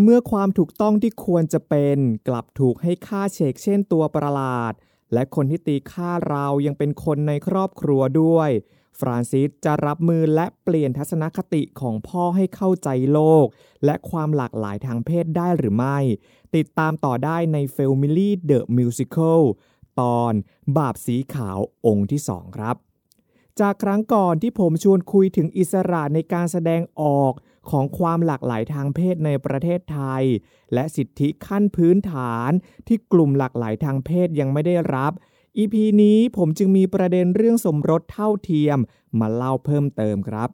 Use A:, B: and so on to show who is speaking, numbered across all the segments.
A: เมื่อความถูกต้องที่ควรจะเป็นกลับถูกให้ค่าเชกเช่นตัวประหลาด และคนที่ตีค่าเรายังเป็นคนในครอบครัวด้วย ฟรานซิสจะรับมือและเปลี่ยนทัศนคติของพ่อให้เข้าใจโลก และความหลากหลายทางเพศได้หรือไม่ ติดตามต่อได้ใน f a m i l y The Musical ตอนบาปสีขาวองค์ที่สองครับ จากครั้งก่อนที่ผมชวนคุยถึงอิสระในการแสดงออก ของความหลากหลายทางเพศในประเทศไทย และสิทธิขั้นพื้นฐานที่กลุ่มหลากหลายทางเพศยังไม่ได้รับ EP นี้ผมจึงมีประเด็นเรื่องสมรสเท่าเทียมมาเล่าเพิ่มเติมครับ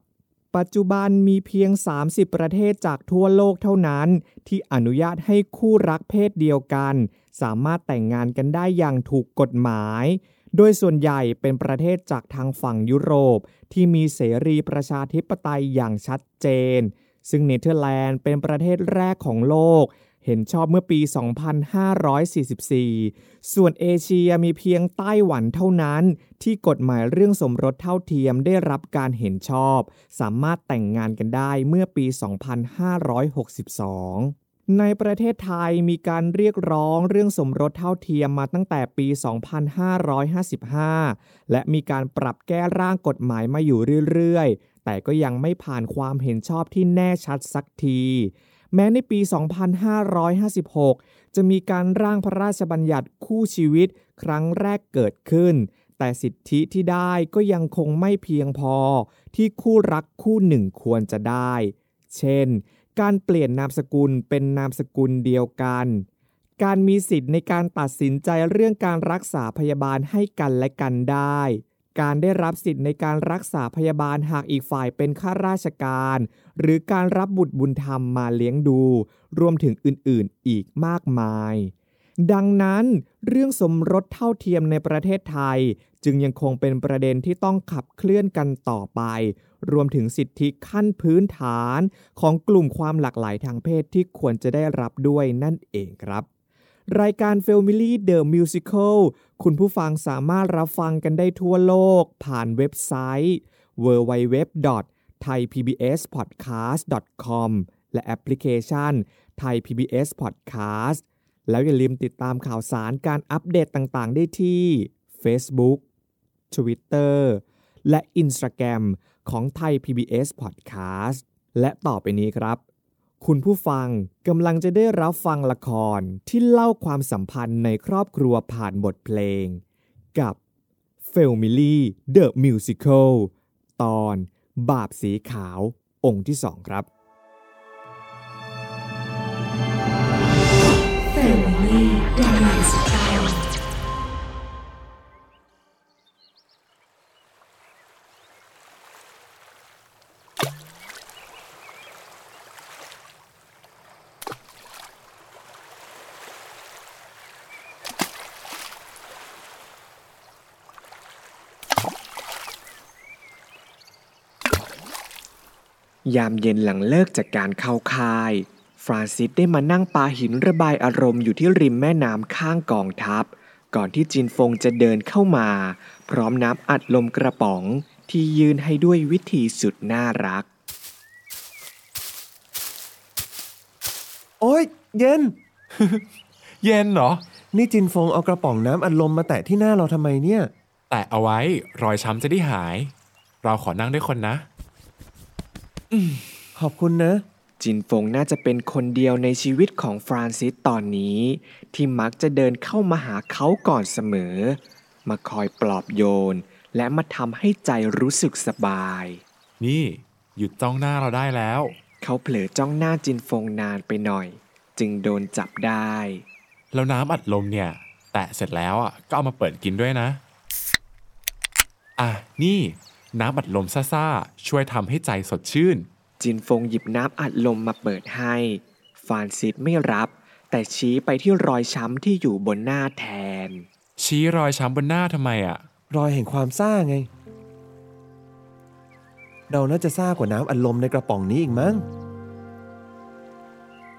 A: ปัจจุบันมีเพียง 30 ประเทศจากทั่วโลกเท่านั้น ที่อนุญาตให้คู่รักเพศเดียวกัน สามารถแต่งงานกันได้อย่างถูกกฎหมาย โดยส่วนใหญ่เป็นประเทศจากทางฝั่งยุโรป ที่มีเสรีประชาธิปไตยอย่างชัดเจน ซึ่งเนเธอร์แลนด์เป็นประเทศแรกของโลก เห็นชอบเมื่อปี 2544 ส่วนเอเชียมีเพียงไต้หวันเท่านั้น ที่กฎหมายเรื่องสมรสเท่าเทียมได้รับการเห็นชอบ สามารถแต่งงานกันได้เมื่อปี 2562 ในประเทศไทยมีการเรียกร้องเรื่องสมรสเท่าเทียมมาตั้งแต่ปี 2555 และมีการปรับแก้ร่างกฎหมายมาอยู่เรื่อยๆ แต่ก็ยังไม่ผ่านความเห็นชอบที่แน่ชัดสักที แม้ในปี 2556 จะมีการร่างพระราชบัญญัติคู่ชีวิตครั้งแรกเกิดขึ้น แต่สิทธิที่ได้ก็ยังคงไม่เพียงพอที่คู่รักคู่หนึ่งควรจะได้ เช่น การเปลี่ยนนามสกุลเป็นนามสกุลเดียวกัน การมีสิทธิ์ในการตัดสินใจเรื่องการรักษาพยาบาลให้กันและกันได้ การได้รับสิทธิ์ในการรักษาพยาบาลหากอีกฝ่ายเป็นข้าราชการ หรือการรับบุตรบุญธรรมมาเลี้ยงดู รวมถึงอื่นๆ อีกมากมาย ดังนั้น เรื่องสมรสเท่าเทียมในประเทศไทย จึงยังคงเป็นประเด็นที่ต้องขับเคลื่อนกันต่อไป รวมถึงสิทธิขั้นพื้นฐานของกลุ่มความหลากหลายทางเพศที่ควรจะได้รับด้วยนั่นเองครับรายการ f a m i l y The Musical คุณผู้ฟังสามารถรับฟังกันได้ทั่วโลกผ่านเว็บไซต์ www.thaipbspodcast.com และแอปพลิเคชัน Thai PBS Podcast แล้วอย่าลืมติดตามข่าวสารการอัปเดตต่างๆ ได้ที่ Facebook Twitter และ Instagram ของ Thai PBS Podcast และต่อไปนี้ครับ คุณผู้ฟังกำลังจะได้รับฟังละครที่เล่าความสัมพันธ์ในครอบครัวผ่านบทเพลง กับ f a m i l y The Musical ตอน บาปสีขาวองค์ที่สองครับ
B: มิลี่ดอมิวสิคล
A: ยามเย็นหลังเลิกจากการเข้าค่าย ฟรานซิสได้มานั่งปาหินระบายอารมณ์อยู่ที่ริมแม่น้ำข้างกองทัพ ก่อนที่จินฟงจะเดินเข้ามา พร้อมน้ำอัดลมกระป๋องที่ยืนให้ด้วยวิธีสุดน่ารัก
C: โอ๊ยเย็น
D: เย็นเหรอ
C: นี่จินฟงเอากระป๋องน้ำอัดลมมาแตะที่หน้าเราทำไมเนี่ย
D: แต่เอาไว้รอยช้ำจะได้หาย เราขอนั่งด้วยคนนะ
C: ขอบคุณนะ
A: จินฟงน่าจะเป็นคนเดียวในชีวิตของฟรานซิสตอนนี้ ที่มักจะเดินเข้ามาหาเขาก่อนเสมอ มาคอยปลอบโยน และมาทำให้ใจรู้สึกสบาย
D: นี่ หยุดจ้องหน้าเราได้แล้ว
A: เขาเผลอจ้องหน้าจินฟงนานไปหน่อย จึงโดนจับได้
D: แล้วน้ำอัดลมเนี่ย แตะเสร็จแล้วอะก็เอามาเปิดกินด้วยนะ อะนี่ น้ำอัดลมซ่าๆช่วยทำให้ใจสดชื่น
A: จินฟงหยิบน้ำอัดลมมาเปิดให้ฟรานซิสไม่รับ แต่ชี้ไปที่รอยช้ำที่อยู่บนหน้าแทน
D: ชี้รอยช้ำบนหน้าทำไมอะ
C: รอยแห่งความซ่าไง เราน่าจะซ่ากว่าน้ำอัดลมในกระป๋องนี้อีกมั้ง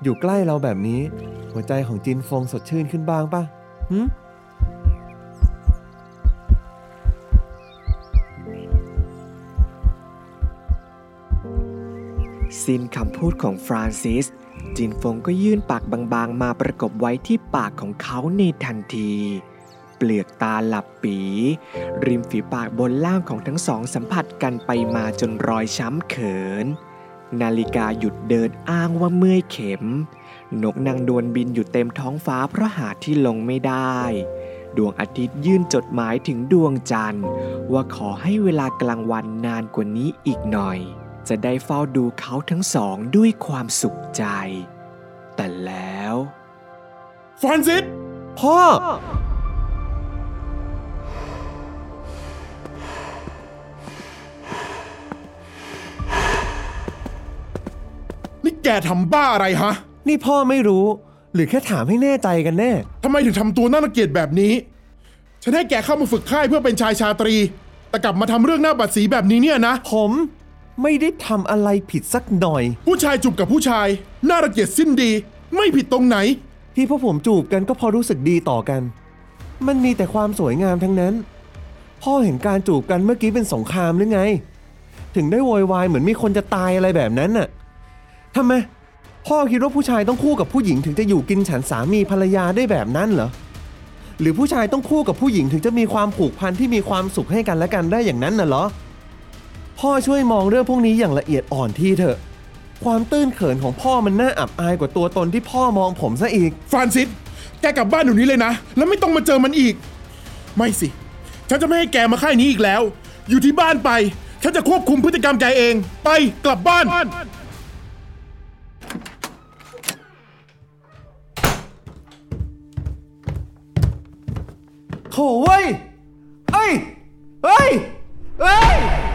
C: อยู่ใกล้เราแบบนี้ หัวใจของจินฟงสดชื่นขึ้นบ้างปะหึ
A: สิ้นคำพูดของฟรานซิส จินฟงก็ยื่นปากบางๆ มาประกบไว้ที่ปากของเขาในทันที เปลือกตาหลับปี ริมฝีปากบนล่างของทั้งสองสัมผัสกันไปมาจนรอยช้ำเขิน นาฬิกาหยุดเดินอ้างว่าเมื่อยเข็ม นกนางดวนบินอยู่เต็มท้องฟ้าเพราะหาที่ลงไม่ได้ดวงอาทิตย์ยื่นจดหมายถึงดวงจันทร์ ว่าขอให้เวลากลางวันนานกว่านี้อีกหน่อย จะได้เฝ้าดูเขาทั้งสองด้วยความสุขใจ แต่แล้ว
E: ฟรานซิส
C: พ่อ
E: นี่แกทำบ้าอะไรฮะ
C: นี่พ่อไม่รู้ หรือแค่ถามให้แน่ใจกันแน่
E: ทำไมถึงทำตัวน่ารังเกียจแบบนี้ ฉันให้แกเข้ามาฝึกค่ายเพื่อเป็นชายชาตรี แต่กลับมาทำเรื่องหน้าบัดสีแบบนี้เนี่ยนะ
C: ผม ไม่ได้ทำอะไรผิดสักหน่อย
E: ผู้ชายจูบกับผู้ชาย น่ารังเกียจสิ้นดี ไม่ผิดตรงไหน
C: ที่พวกผมจูบกันก็เพอรู้สึกดีต่อกัน มันมีแต่ความสวยงามทั้งนั้น พ่อเห็นการจูบกันเมื่อกี้เป็นสงครามหรือไง ถึงได้โวยวายเหมือนมีคนจะตายอะไรแบบนั้นน่ะทำไมพ่อคิดว่าผู้ชายต้องคู่กับผู้หญิงถึงจะอยู่กินฉันสามีภรรยาได้แบบนั้นเหรอหรือผู้ชายต้องคู่กับผู้หญิงถึงจะมีความผูกพันที่มีความสุขให้กันและกันได้อย่างนั้นน่ะเหรอ พ่อช่วยมองเรื่องพวกนี้อย่างละเอียดอ่อนทีเถอะ ความตื้นเขินของพ่อมันน่าอับอายกว่าตัวตนที่พ่อมองผมซะอีก
E: ฟรานซิส แกกลับบ้านเดี๋ยวนี้เลยนะ แล้วไม่ต้องมาเจอมันอีก ไม่สิ ฉันจะไม่ให้แกมาค่ายนี้อีกแล้ว อยู่ที่บ้านไป ฉันจะควบคุมพฤติกรรมแกเอง ไปกลับบ้าน
C: โถ่เว้ยเอ้ยเอ้ยเอ้ย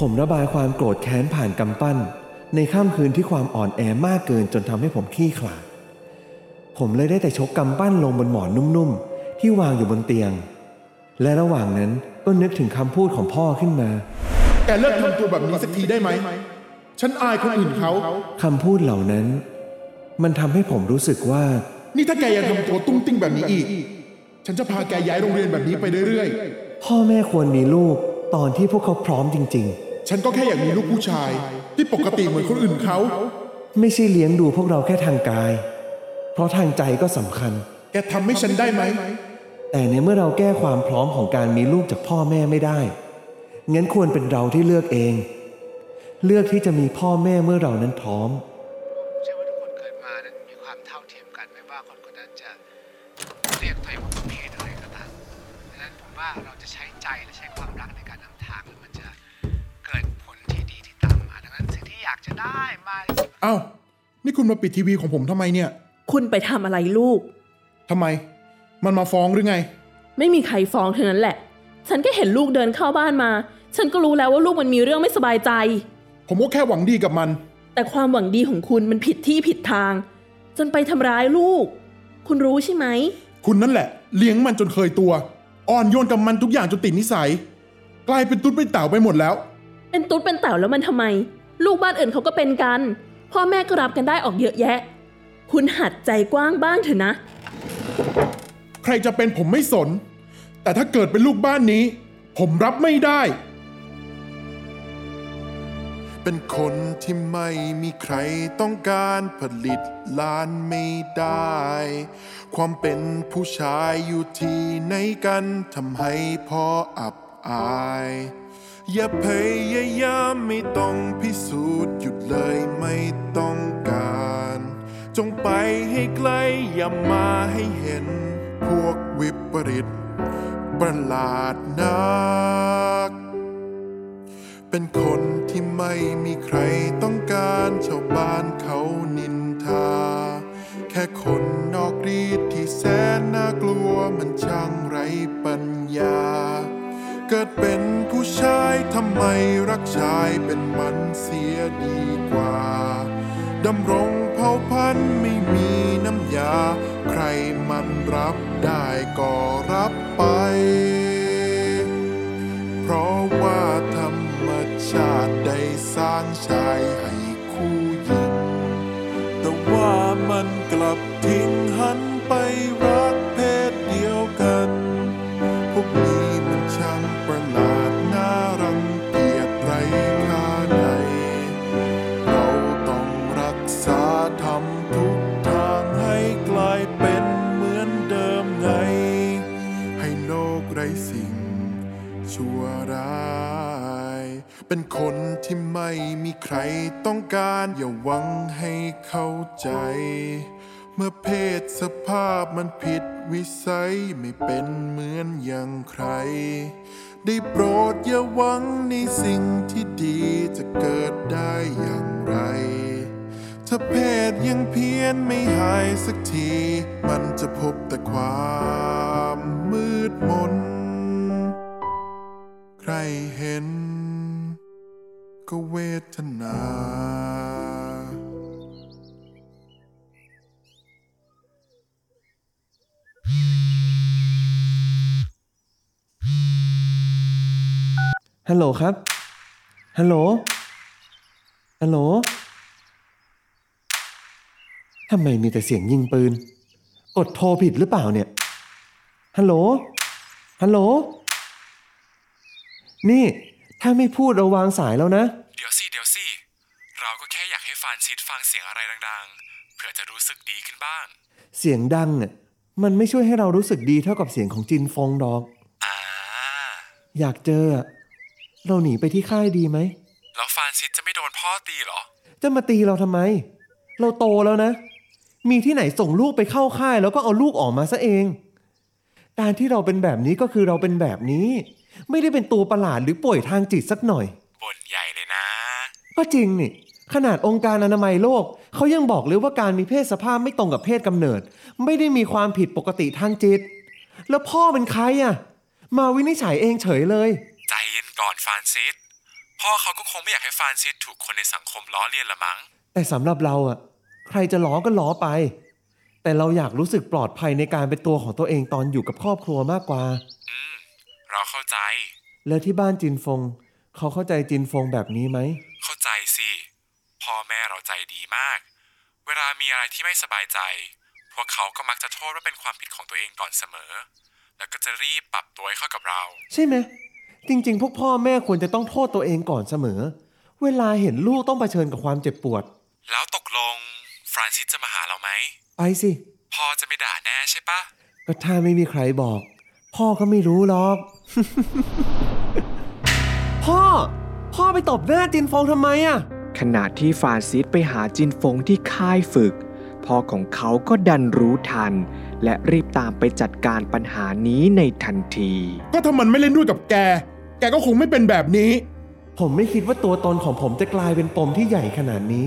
C: ผมระบายความโกรธแค้นผ่านกำปั้น ในค่ำคืนที่ความอ่อนแอมากเกินจนทำให้ผมขี้ขลาด ผมเลยได้แต่ชกกำปั้นลงบนหมอนนุ่มๆ ที่วางอยู่บนเตียง และระหว่างนั้นก็นึกถึงคำพูดของพ่อขึ้นมา
E: แกเลิกทำตัวแบบนี้สักทีได้ไหม ฉันอายคนอื่นเขา
C: คำพูดเหล่านั้น มันทำให้ผมรู้สึกว่า
E: นี่ถ้าแกยังทำตัวตุ้งติ้งแบบนี้อีก ฉันจะพาแกย้ายโรงเรียนแบบนี้ไปเรื่อย
C: พ่อแม่ควรมีลูกตอนที่พวกเขาพร้อมจริง
E: ๆ ฉันก็แค่อยากมีลูกผู้ชาย ที่ปกติเหมือนคนอื่นเขา
C: ๆไม่ใช่เลี้ยงดูพวกเราแค่ทางกาย เพราะทางใจก็สำคัญ
E: แกทำให้ฉันได้ไหม
C: แต่ในเมื่อเราแก้ความพร้อมของการมีลูกจากพ่อแม่ไม่ได้ งั้นควรเป็นเราที่เลือกเอง เลือกที่จะมีพ่อแม่เมื่อเรานั้นพร้อม
F: เชื่อว่าทุกคนเกิดมานั้นมีความเท่าเทียมกันไม่ว่าคนคนนั้นจะเรียกตัวเองว่าเป็นเพศอะไรก็ตามดังนั้นผมว่าเรา ได้มากที่สุด
E: เอ้า นี่คุณมาปิดทีวีของผมทำไมเนี่ย
G: คุณไปทำอะไรลูก
E: ทำไม มันมาฟ้องหรือไง
G: ไม่มีใครฟ้องเท่านั้นแหละ ฉันก็เห็นลูกเดินเข้าบ้านมา ฉันก็รู้แล้วว่าลูกมันมีเรื่องไม่สบายใจ
E: ผมก็แค่หวังดีกับมัน
G: แต่ความหวังดีของคุณมันผิดที่ผิดทาง จนไปทำร้ายลูก คุณรู้ใช่ไหม
E: คุณนั่นแหละ เลี้ยงมันจนเคยตัว อ่อนโยนกับมันทุกอย่างจนติดนิสัย กลายเป็นตุ๊ดเป็นเต่าไปหมดแล้ว
G: เป็นตุ๊ดเป็นเต่าแล้วมันทำไม ลูกบ้านอื่นเขาก็เป็นกัน พ่อแม่ก็รับกันได้ออกเยอะแยะ คุณหัดใจกว้างบ้างเถอะนะ
E: ใครจะเป็นผมไม่สน แต่ถ้าเกิดเป็นลูกบ้านนี้ ผมรับไม่ได้
H: เป็นคนที่ไม่มีใครต้องการผลิตล้านไม่ได้ ความเป็นผู้ชายอยู่ที่ไหนกันทำให้พ่ออับอาย อย่าพยายามไม่ต้องพิสูจน์หยุดเลยไม่ต้องการ จงไปให้ไกลอย่ามาให้เห็น พวกวิปริตประหลาดนัก เป็นคนที่ไม่มีใครต้องการชาวบ้านเขานินทา แค่คนนอกรีดที่แสนน่ากลัวมันช่างไรปัญญา เกิดเป็น ผู้ชายทำไมรักชายเป็นมันเสียดีกว่าดำรงเผ่าพันธุ์ไม่มีน้ำยา ใครมันรับได้ก็รับไป เพราะว่าธรรมชาติได้สร้างชายให้คู่หญิง แต่ว่ามันกลับทิ้งหันไปรัก ชั่วร้าย เป็นคนที่ไม่มีใครต้องการ อย่าหวังให้เข้าใจ เมื่อเพศสภาพมันผิดวิสัยไม่เป็นเหมือนอย่างใคร ได้โปรดอย่าหวังในสิ่งที่ดีจะเกิดได้อย่างไร ถ้าเพศยังเพี้ยนไม่หายสักที มันจะพบแต่ความมืด รเห็น ก็เวทนา
C: ฮัลโหลครับ ฮัลโหล ฮัลโหล ทำไมมีแต่เสียงยิงปืน กดโทรผิดหรือเปล่าเนี่ย ฮัลโหล ฮัลโหล นี่ ถ้าไม่พูดเราวางสายแล้วนะ
D: เดี๋ยวสิเดี๋ยวสิเราก็แค่อยากให้ฟานซิดฟังเสียงอะไรดังๆเผื่อจะรู้สึกดีขึ้นบ้าง
C: เสียงดังอะมันไม่ช่วยให้เรารู้สึกดีเท่ากับเสียงของจินฟงดอก
D: อ่า
C: อยากเจออะเราหนีไปที่ค่ายดีไหม
D: แล้วฟานซิดจะไม่โดนพ่อตีเหรอ
C: จะมาตีเราทำไม เราโตแล้วนะ มีที่ไหนส่งลูกไปเข้าค่ายแล้วก็เอาลูกออกมาซะเอง การที่เราเป็นแบบนี้ก็คือเราเป็นแบบนี้ ไม่ได้เป็นตัวประหลาดหรือป่วยทางจิตสักหน่อย
D: บ่นใหญ่เลยนะ
C: ก็จริงนี่ ขนาดองค์การอนามัยโลก เขายังบอกเลยว่าการมีเพศสภาพไม่ตรงกับเพศกำเนิด ไม่ได้มีความผิดปกติทางจิต แล้วพ่อเป็นใครอะมาวินิจฉัยเองเฉยเลย
D: ใจเย็นก่อนฟานซิดพ่อเขาก็คงไม่อยากให้ฟานซิดถูกคนในสังคมล้อเลียนละมั้ง
C: แต่สำหรับเราอะใครจะล้อก็ล้อไป แต่เราอยากรู้สึกปลอดภัยในการเป็นตัวของตัวเองตอนอยู่กับครอบครัวมากกว่า
D: อืม เราเข้าใจ
C: แล้วที่บ้านจินฟง เขาเข้าใจจินฟงแบบนี้ไหม
D: เข้าใจสิ พ่อแม่เราใจดีมาก เวลามีอะไรที่ไม่สบายใจ พวกเขาก็มักจะโทษว่าเป็นความผิดของตัวเองก่อนเสมอ แล้วก็จะรีบปรับตัวให้เข้ากับเรา
C: ใช่ไหม จริงๆ พวกพ่อแม่ควรจะต้องโทษตัวเองก่อนเสมอ เวลาเห็นลูกต้องเผชิญกับความเจ็บปวด
D: แล้วตกลง ฟรานซิสจะมาหาเราไหม
C: ไปสิ
D: พ่อจะไม่ด่าแน่ใช่ปะ
C: ก็ถ้าไม่มีใครบอก พ่อก็ไม่รู้หรอก พ่อ พ่อไปตบหน้าจินฟงทำไมอะ
A: ขณะที่ฟรานซิสไปหาจินฟงที่ค่ายฝึก พ่อของเขาก็ดันรู้ทัน และรีบตามไปจัดการปัญหานี้ในทันที
E: ก็ถ้ามันไม่เล่นด้วยกับแก แกก็คงไม่เป็นแบบนี้
C: ผมไม่คิดว่าตัวตนของผมจะกลายเป็นปมที่ใหญ่ขนาดนี้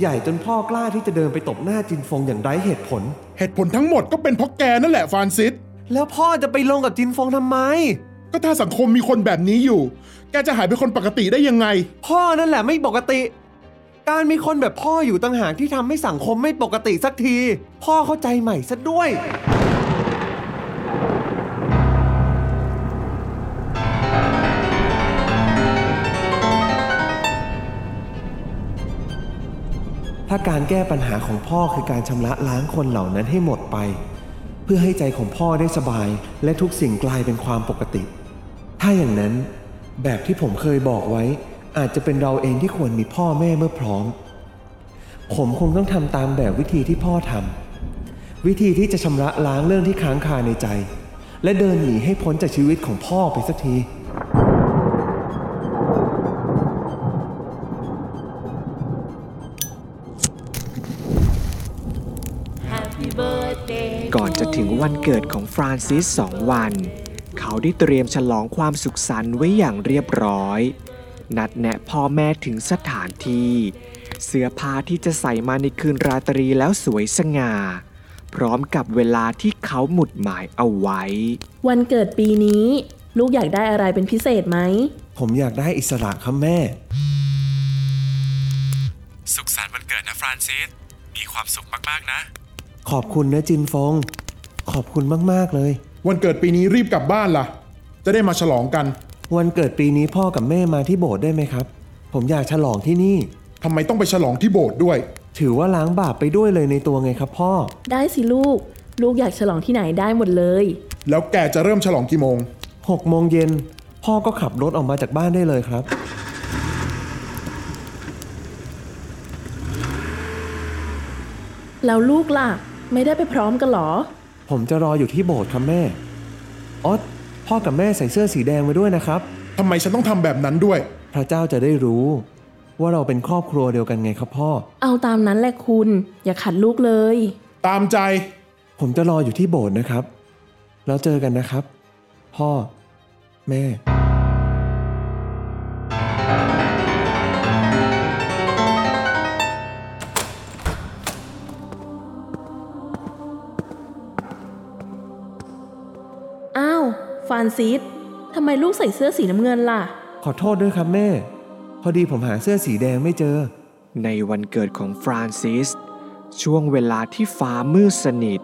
C: ใหญ่จนพ่อกล้าที่จะเดินไปตบหน้าจินฟงอย่างไร้เหตุผล
E: เหตุผลทั้งหมดก็เป็นเพราะแกนั่นแหละฟรานซิส
C: แล้วพ่อจะไปลงกับจินฟงทำไม
E: ก็ถ้าสังคมมีคนแบบนี้อยู่ แกจะหายเป็นคนปกติได้ยังไง
C: พ่อนั่นแหละไม่ปกติ การมีคนแบบพ่ออยู่ต่างหากที่ทำให้สังคมไม่ปกติสักที พ่อเข้าใจใหม่ซะด้วย ถ้าการแก้ปัญหาของพ่อคือการชำระล้างคนเหล่านั้นให้หมดไปเพื่อให้ใจของพ่อได้สบาย และทุกสิ่งกลายเป็นความปกติ ถ้าอย่างนั้น แบบที่ผมเคยบอกไว้ อาจจะเป็นเราเองที่ควรมีพ่อแม่เมื่อพร้อม ผมคงต้องทำตามแบบวิธีที่พ่อทำวิธีที่จะชำระล้างเรื่องที่ค้างคาในใจ และเดินหนีให้พ้นจากชีวิตของพ่อไปสักที
A: วันเกิดของฟรานซิสสองวัน เขาได้เตรียมฉลองความสุขสันต์ไว้อย่างเรียบร้อย นัดแนะพ่อแม่ถึงสถานที่ เสื้อผ้าที่จะใส่มาในคืนราตรีแล้วสวยสง่า พร้อมกับเวลาที่เขาหมุดหมายเอาไว้
G: วันเกิดปีนี้ ลูกอยากได้อะไรเป็นพิเศษไหม
C: ผมอยากได้อิสระครับแม่
D: สุขสันต์วันเกิดนะฟรานซิสมีความสุขมากๆนะ
C: ขอบคุณนะจินฟง ขอบคุณมากๆเลย
E: วันเกิดปีนี้รีบกลับบ้านล่ะ จะได้มาฉลองกัน
C: วันเกิดปีนี้พ่อกับแม่มาที่โบสถ์ได้ไหมครับ ผมอยากฉลองที่นี่
E: ทำไมต้องไปฉลองที่โบสถ์ด้วย
C: ถือว่าล้างบาปไปด้วยเลยในตัวไงครับพ่อ
G: ได้สิลูก ลูกอยากฉลองที่ไหนได้หมดเลย
E: แล้วแกจะเริ่มฉลองกี่โมง
C: 6โมงเย็นพ่อก็ขับรถออกมาจากบ้านได้เลยครับ
G: แล้วลูกล่ะ ไม่ได้ไปพร้อมกันเหรอ
C: ผมจะรออยู่ที่โบสถ์ครับแม่ออสพ่อกับแม่ใส่เสื้อสีแดงมาด้วยนะครับ
E: ทำไมฉันต้องทำแบบนั้นด้วย
C: พระเจ้าจะได้รู้ ว่าเราเป็นครอบครัวเดียวกันไงครับพ่อ
G: เอาตามนั้นแหละคุณ อย่าขัดลูกเลย
E: ตามใจ
C: ผมจะรออยู่ที่โบสถ์นะครับ แล้วเจอกันนะครับ พ่อ แม่า
G: วฟรานซิสทำไมลูกใส่เสื้อสีน้ำเงินล่ะ
C: ขอโทษด้วยครับแม่ พอดีผมหาเสื้อสีแดงไม่เจอ
A: ในวันเกิดของฟรานซิส ช่วงเวลาที่ฟ้ามืดสนิท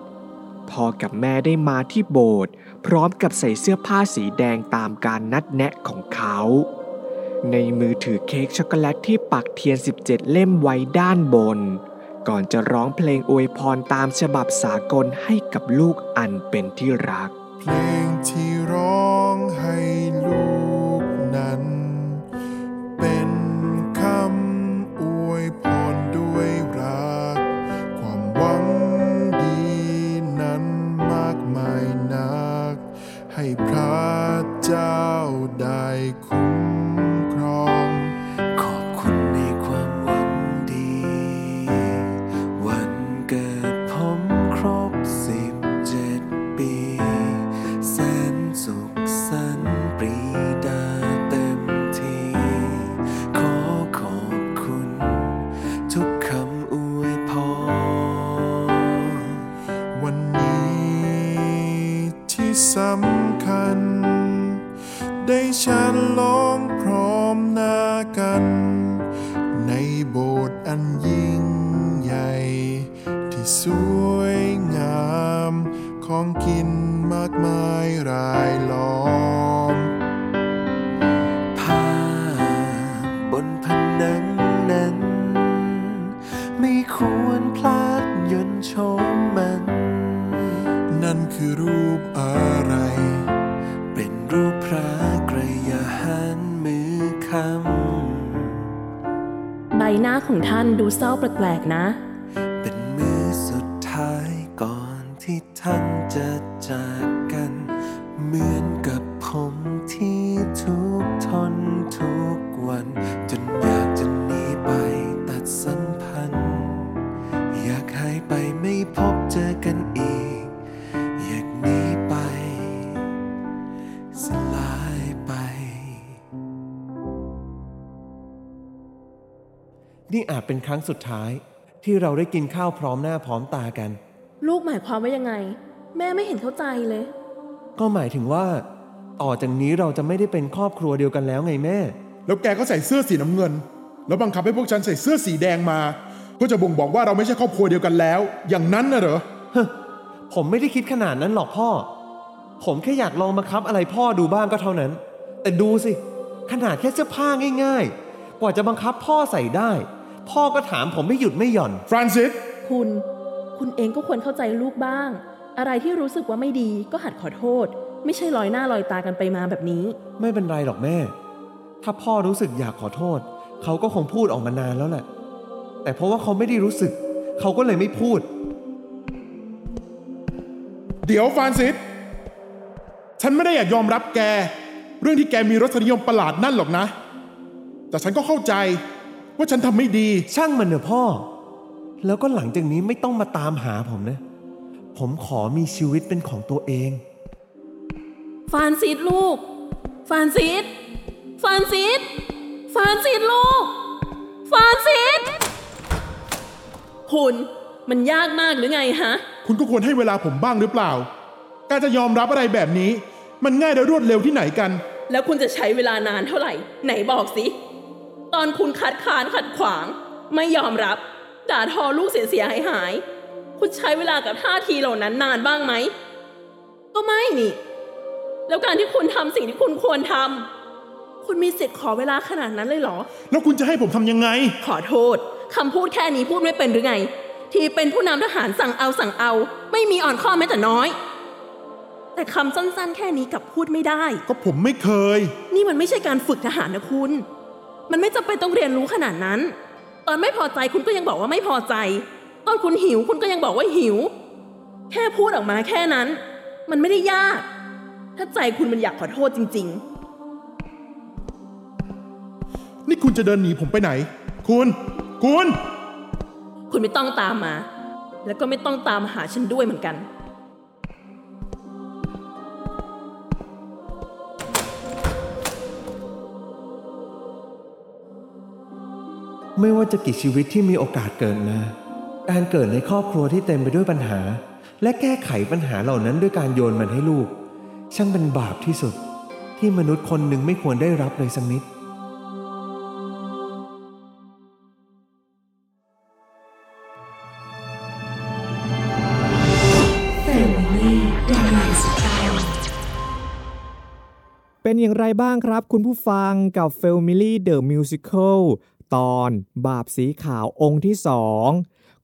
A: พ่อกับแม่ได้มาที่โบสถ์พร้อมกับใส่เสื้อผ้าสีแดงตามการนัดแนะของเขา ในมือถือเค้กช็อกโกแลตที่ปักเทียน 17 เล่มไว้ด้านบน ก่อนจะร้องเพลงอวยพรตามฉบับสากลให้กับลูกอันเป็นที่รัก
H: เพลงที่ร้องให้
I: สวย
H: งามของกินมากมายรายล้อม
I: ภาพบนผนังนั้น ไม่ควรพลาดยนชมมัน
H: นั่นคือรูปอะไร
I: เป็นรูปพระกระยาหันมือคำ
G: ใบหน้าของท่านดูเศร้าแปลกๆนะ
I: นี่อาจเป็น
C: ครั้งสุดท้าย ที่เราได้กินข้าวพร้อมหน้าพร้อมตากัน
G: ลูกหมายความว่ายังไง แม่ไม่เห็นเข้าใจเลย
C: ก็หมายถึงว่า ต่อจากนี้เราจะไม่ได้เป็นครอบครัวเดียวกันแล้วไงแม่
E: แล้วแกก็ใส่เสื้อสีน้ำเงิน แล้วบังคับให้พวกฉันใส่เสื้อสีแดงมาเพื่อจะบ่งบอกว่าเราไม่ใช่ครอบครัวเดียวกันแล้ว อย่างนั้นน่ะเหรอ
C: ผมไม่ได้คิดขนาดนั้นหรอกพ่อ ผมแค่อยากลองบังคับอะไรพ่อดูบ้างก็เท่านั้น แต่ดูสิ ขนาดแค่เสื้อผ้าง่าย ๆ กว่าจะบังคับพ่อใส่ได้ พ่อก็ถามผมไม่หยุดไม่หย่อน
E: ฟรานซิส
G: คุณ คุณเองก็ควรเข้าใจลูกบ้าง อะไรที่รู้สึกว่าไม่ดีก็หัดขอโทษ ไม่ใช่ลอยหน้าลอยตากันไปมาแบบนี้
C: ไม่เป็นไรหรอกแม่ ถ้าพ่อรู้สึกอยากขอโทษ เขาก็คงพูดออกมานานแล้วแหละ แต่เพราะว่าเขาไม่ได้รู้สึก เขาก็เลยไม่พูด
E: เดี๋ยวฟรานซิส ฉันไม่ได้อยากยอมรับแก เรื่องที่แกมีรสนิยมประหลาดนั่นหรอกนะ แต่ฉันก็เข้าใจ ว่าฉันทำไม่ดี
C: ช่างมันเถอะพ่อ แล้วก็หลังจากนี้ไม่ต้องมาตามหาผมนะ ผมขอมีชีวิตเป็นของตัวเอง
G: ฟรานซิสลูก ฟรานซิสฟรานซิสฟรานซิสลูก ฟรานซิสคุณมันยากมากหรือไงฮะ
E: คุณก็ควรให้เวลาผมบ้างหรือเปล่า การจะยอมรับอะไรแบบนี้ มันง่ายและรวดเร็วที่ไหนกัน
G: แล้วคุณจะใช้เวลานานเท่าไหร่ ไหนบอกสิ ตอนคุณคัดค้านขัดขวาง ไม่ยอมรับ ด่าทอลูกเสียเสียหายหายๆคุณใช้เวลากับท่าทีเหล่านั้นนานบ้างไหม ก็ไม่นี่ แล้วการที่คุณทำสิ่งที่คุณควรทำคุณมีสิทธิ์ขอเวลาขนาดนั้นเลยเหรอ
E: แล้วคุณจะให้ผมทำยังไง
G: ขอโทษคำพูดแค่นี้พูดไม่เป็นหรือไง ที่เป็นผู้นำทหารสั่งเอาสั่งเอา ไม่มีอ่อนข้อแม้แต่น้อย แต่คำสั้นๆ แค่นี้กลับพูดไม่ได้
E: ก็ผมไม่เคย
G: นี่มันไม่ใช่การฝึกทหารนะคุณ มันไม่จำเป็นต้องเรียนรู้ขนาดนั้น ตอนไม่พอใจคุณก็ยังบอกว่าไม่พอใจ ตอนคุณหิวคุณก็ยังบอกว่าหิว แค่พูดออกมาแค่นั้น มันไม่ได้ยาก ถ้าใจคุณมันอยากขอโทษจริง
E: นี่คุณจะเดินหนีผมไปไหน คุณ คุณ
G: ๆคุณไม่ต้องตามมา แล้วก็ไม่ต้องตามหาฉันด้วยเหมือนกัน
C: ไม่ว่าจะกี่ชีวิตที่มีโอกาสเกิดมา การเกิดในครอบครัวที่เต็มไปด้วยปัญหา และแก้ไขปัญหาเหล่านั้นด้วยการโยนมันให้ลูก ช่างเป็นบาปที่สุด ที่มนุษย์คนหนึ่งไม่ควรได้รับเลยสักนิด
A: เป็นอย่างไรบ้างครับคุณผู้ฟังกับ Family The Musical ตอน บาปสีขาวองค์ที่สอง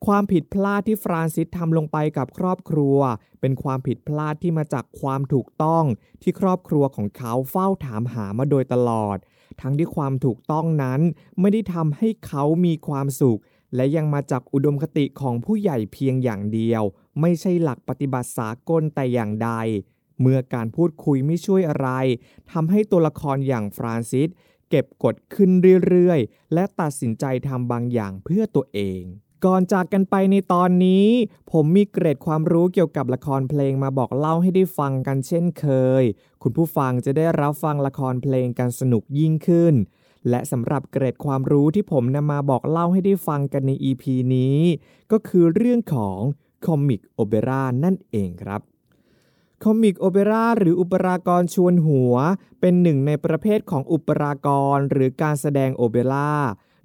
A: ความผิดพลาดที่ฟรานซิสทำลงไปกับครอบครัว เป็นความผิดพลาดที่มาจากความถูกต้องที่ครอบครัวของเขาเฝ้าถามหามาโดยตลอด ทั้งที่ความถูกต้องนั้นไม่ได้ทำให้เขามีความสุข และยังมาจากอุดมคติของผู้ใหญ่เพียงอย่างเดียว ไม่ใช่หลักปฏิบัติสากลแต่อย่างใด เมื่อการพูดคุยไม่ช่วยอะไรทำให้ตัวละครอย่างฟรานซิส เก็บกดขึ้นเรื่อยๆ และตัดสินใจทำบางอย่างเพื่อตัวเอง ก่อนจากกันไปในตอนนี้ ผมมีเกร็ดความรู้เกี่ยวกับละครเพลงมาบอกเล่าให้ได้ฟังกันเช่นเคย คุณผู้ฟังจะได้รับฟังละครเพลงกันสนุกยิ่งขึ้นและสำหรับเกร็ดความรู้ที่ผมนำมาบอกเล่าให้ได้ฟังกันใน EP นี้ ก็คือเรื่องของคอมิกโอเปร่านั่นเองครับ คอมิกโอเปร่าหรืออุปรากรชวนหัว เป็นหนึ่งในประเภทของอุปรากรหรือการแสดงโอเปร่า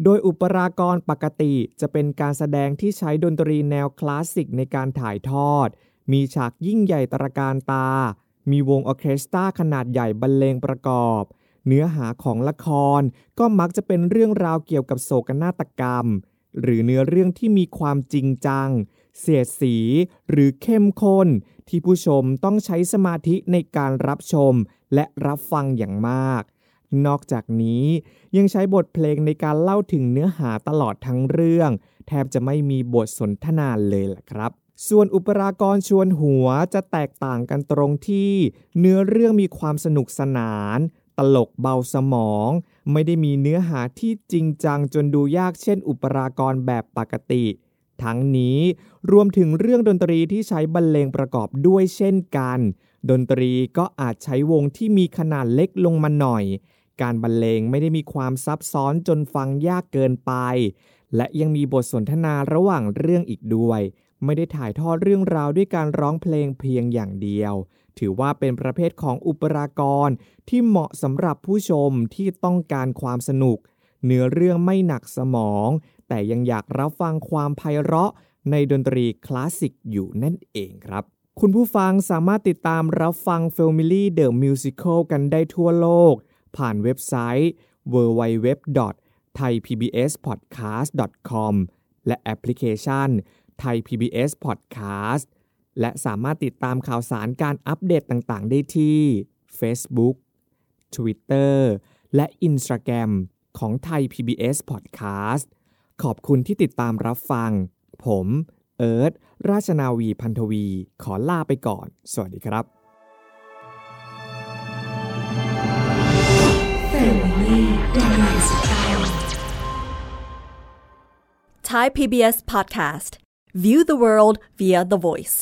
A: โดยอุปรากรปกติจะเป็นการแสดงที่ใช้ดนตรีแนวคลาสสิกในการถ่ายทอด มีฉากยิ่งใหญ่ตระการตา มีวงออเคสตราขนาดใหญ่บรรเลงประกอบ เนื้อหาของละครก็มักจะเป็นเรื่องราวเกี่ยวกับโศกนาฏกรรม หรือเนื้อเรื่องที่มีความจริงจัง เสียดสี หรือเข้มข้น ที่ผู้ชมต้องใช้สมาธิในการรับชมและรับฟังอย่างมาก นอกจากนี้ยังใช้บทเพลงในการเล่าถึงเนื้อหาตลอดทั้งเรื่อง แทบจะไม่มีบทสนทนาเลยล่ะครับส่วนอุปรากรชวนหัวจะแตกต่างกันตรงที่ เนื้อเรื่องมีความสนุกสนาน ตลกเบาสมอง ไม่ได้มีเนื้อหาที่จริงจังจนดูยากเช่น อุปรากรแบบปกติ ทั้งนี้รวมถึงเรื่องดนตรีที่ใช้บรรเลงประกอบด้วยเช่นกัน ดนตรีก็อาจใช้วงที่มีขนาดเล็กลงมาหน่อย การบรรเลงไม่ได้มีความซับซ้อนจนฟังยากเกินไป และยังมีบทสนทนาระหว่างเรื่องอีกด้วย ไม่ได้ถ่ายทอดเรื่องราวด้วยการร้องเพลงเพียงอย่างเดียว ถือว่าเป็นประเภทของอุปรากรที่เหมาะสำหรับผู้ชมที่ต้องการความสนุก เนื้อเรื่องไม่หนักสมอง แต่ยังอยากรับฟังความไพเราะในดนตรีคลาสสิกอยู่นั่นเองครับ คุณผู้ฟังสามารถติดตามรับฟัง Family The Musical กันได้ทั่วโลก ผ่านเว็บไซต์ www.thaipbspodcast.com และแอปพลิเคชัน Thai PBS Podcast และสามารถติดตามข่าวสารการอัปเดตต่างๆ ได้ที่ Facebook Twitter และ Instagram ของ Thai PBS Podcast ขอบคุณที่ติดตามรับฟัง ผม เอิร์ธราชนาวีพันธวี ขอลาไปก่อน สวัสดีครับ
J: Thai PBS podcast. View the world via the voice.